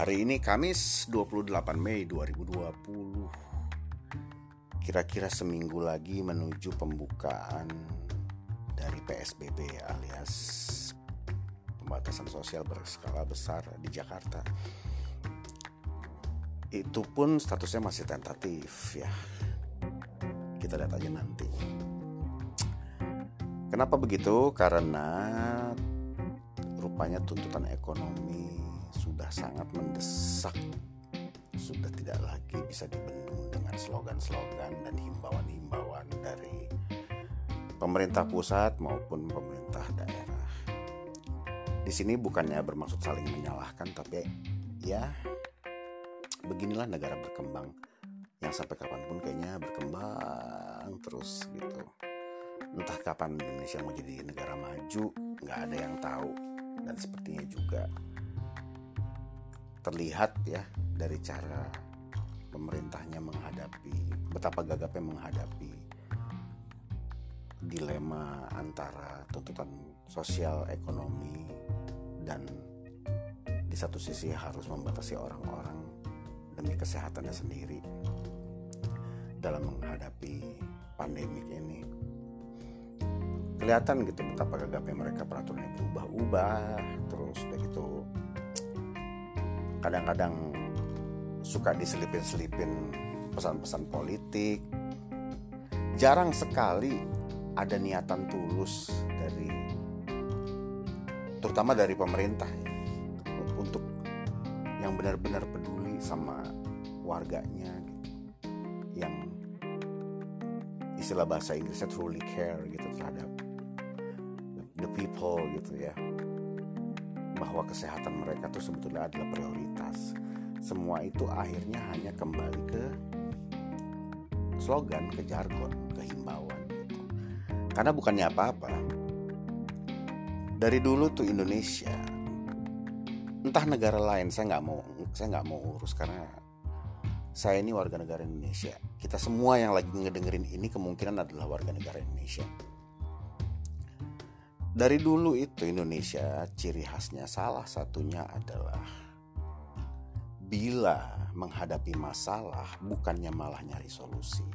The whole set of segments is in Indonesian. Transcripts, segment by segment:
Hari ini Kamis 28 Mei 2020 Kira-kira seminggu lagi menuju pembukaan dari PSBB alias pembatasan sosial berskala besar di Jakarta. Itu pun statusnya masih tentatif ya. Kita lihat aja nanti. Kenapa begitu? Karena rupanya tuntutan ekonomi sudah sangat mendesak sudah tidak lagi bisa dibendung dengan slogan-slogan dan himbauan-himbauan dari pemerintah pusat maupun pemerintah daerah. Di sini bukannya bermaksud saling menyalahkan tapi ya beginilah negara berkembang yang sampai kapan pun kayaknya berkembang terus gitu. Entah kapan Indonesia mau jadi negara maju, nggak ada yang tahu. Dan sepertinya juga terlihat ya dari cara pemerintahnya menghadapi betapa gagapnya menghadapi dilema antara tuntutan sosial ekonomi dan di satu sisi harus membatasi orang-orang demi kesehatannya sendiri dalam menghadapi pandemik ini. Kelihatan gitu betapa gagapnya mereka peraturannya berubah-ubah terus begitu kadang-kadang suka diselipin-selipin pesan-pesan politik jarang sekali ada niatan tulus dari terutama dari pemerintah ya, untuk yang benar-benar peduli sama warganya gitu. yang istilah bahasa Inggrisnya truly care gitu terhadap the people gitu ya bahwa kesehatan mereka tuh sebetulnya adalah prioritas. Semua itu akhirnya hanya kembali ke slogan, ke jargon, ke himbauan gitu. Karena bukannya apa-apa. Dari dulu tuh Indonesia, entah negara lain, saya nggak mau, saya nggak mau urus karena saya ini warga negara Indonesia. Kita semua yang lagi ngedengerin ini kemungkinan adalah warga negara Indonesia dari dulu itu Indonesia ciri khasnya salah satunya adalah bila menghadapi masalah bukannya malah nyari solusi.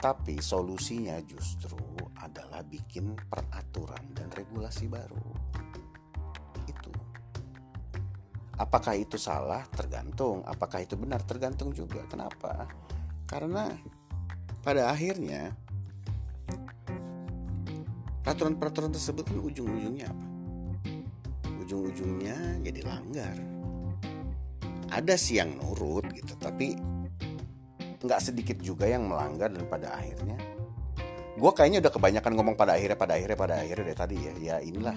Tapi solusinya justru adalah bikin peraturan dan regulasi baru. Itu. Apakah itu salah? Tergantung. Apakah itu benar? Tergantung juga. Kenapa? Karena pada akhirnya peraturan-peraturan tersebut kan ujung-ujungnya apa? Ujung-ujungnya jadi langgar. Ada sih yang nurut gitu, tapi nggak sedikit juga yang melanggar dan pada akhirnya gue kayaknya udah kebanyakan ngomong pada akhirnya pada akhirnya pada akhirnya dari tadi ya ya inilah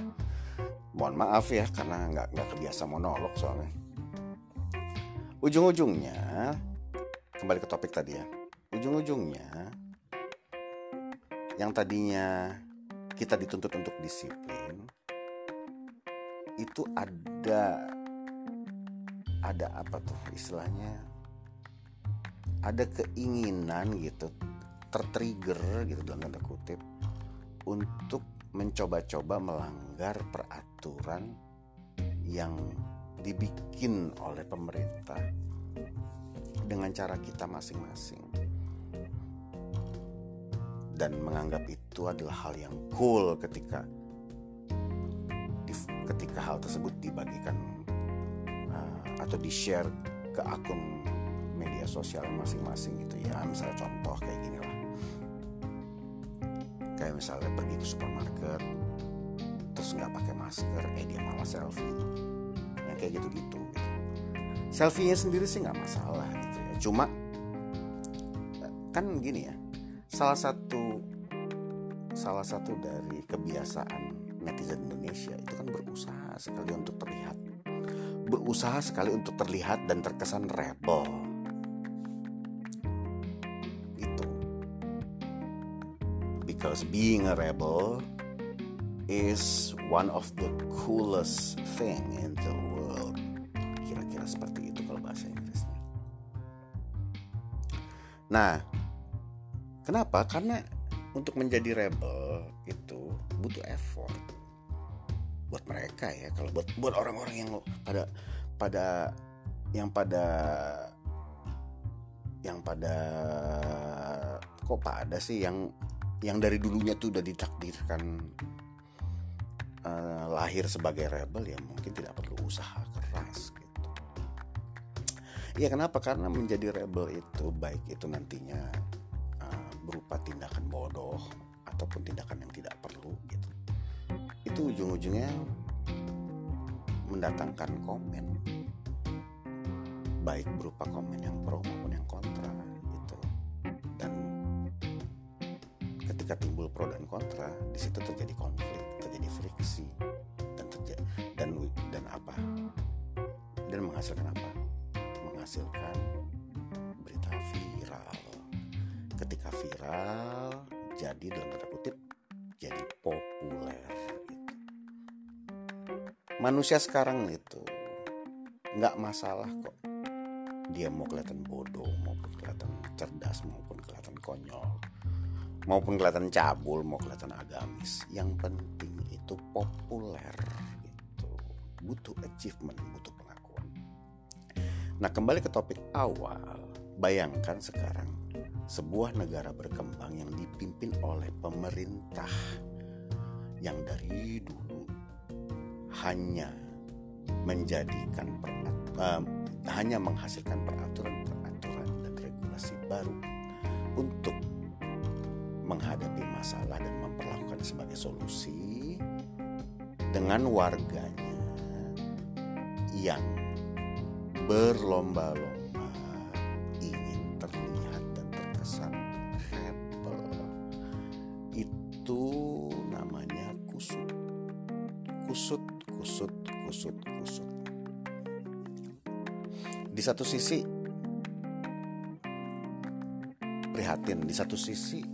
mohon maaf ya karena nggak nggak kebiasa monolog soalnya ujung-ujungnya kembali ke topik tadi ya ujung-ujungnya yang tadinya kita dituntut untuk disiplin itu ada ada apa tuh istilahnya? Ada keinginan gitu tertrigger gitu dalam tanda kutip untuk mencoba-coba melanggar peraturan yang dibikin oleh pemerintah dengan cara kita masing-masing dan menganggap itu adalah hal yang cool ketika ketika hal tersebut dibagikan uh, atau di share ke akun media sosial masing-masing gitu ya. Misalnya contoh kayak gini lah. Kayak misalnya pergi ke supermarket terus nggak pakai masker eh dia malah selfie. Yang kayak gitu-gitu gitu. selfie-nya sendiri sih nggak masalah gitu ya. Cuma kan gini ya salah satu salah satu dari kebiasaan netizen Indonesia itu kan berusaha sekali untuk terlihat. Berusaha sekali untuk terlihat dan terkesan rebel. Itu. Because being a rebel is one of the coolest thing in the world. Kira-kira seperti itu kalau bahasa Inggrisnya. Nah Kenapa? Karena untuk menjadi rebel itu butuh effort buat mereka ya. Kalau buat buat orang-orang yang pada pada yang pada yang pada kok pada sih yang yang dari dulunya tuh udah ditakdirkan uh, lahir sebagai rebel ya mungkin tidak perlu usaha keras gitu. Ya kenapa? Karena menjadi rebel itu baik itu nantinya berupa tindakan bodoh ataupun tindakan yang tidak perlu gitu. Itu ujung-ujungnya mendatangkan komen. Baik berupa komen yang pro maupun yang kontra gitu. Dan ketika timbul pro dan kontra di situ terjadi konflik terjadi friksi dan terjadi dan dan apa? Dan menghasilkan apa? Menghasilkan ketika viral jadi dalam tanda kutip jadi populer gitu. manusia sekarang itu nggak masalah kok. Dia mau kelihatan bodoh maupun kelihatan cerdas maupun kelihatan konyol maupun kelihatan cabul mau kelihatan agamis. Yang penting itu populer gitu. Butuh achievement butuh pengakuan. Nah kembali ke topik awal. Bayangkan sekarang sebuah negara berkembang yang dipimpin oleh pemerintah yang dari dulu hanya menjadikan uh, hanya menghasilkan peraturan-peraturan dan regulasi baru untuk menghadapi masalah dan memperlakukan sebagai solusi dengan warganya yang berlomba-lomba itu namanya kusut. Kusut kusut kusut kusut. Di satu sisi prihatin. Di satu sisi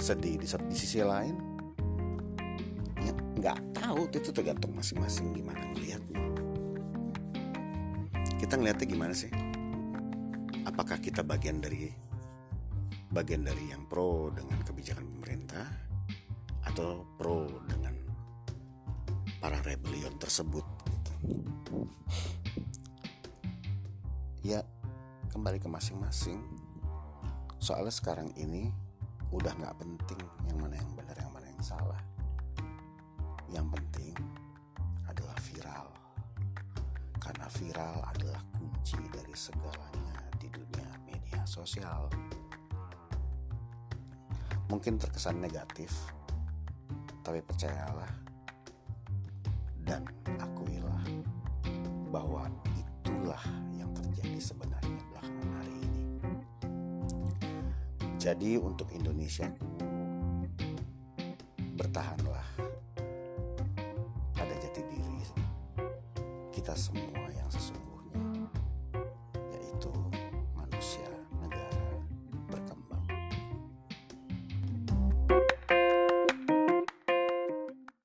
sedih. Di, satu, di sisi lain ya nggak tahu. Itu tergantung masing-masing gimana melihatnya kita ngelihatnya gimana sih? Apakah kita bagian dari bagian dari yang pro dengan kebijakan pemerintah atau pro dengan para rebellion tersebut? Ya kembali ke masing-masing. Soalnya sekarang ini udah nggak penting yang mana yang benar yang mana yang salah. Yang penting adalah viral. Karena viral adalah kunci dari segalanya di dunia media sosial mungkin terkesan negatif tapi percayalah dan akuilah bahwa itulah terjadi sebenarnya belakangan hari ini. Jadi untuk Indonesia bertahanlah pada jati diri kita semua yang sesungguhnya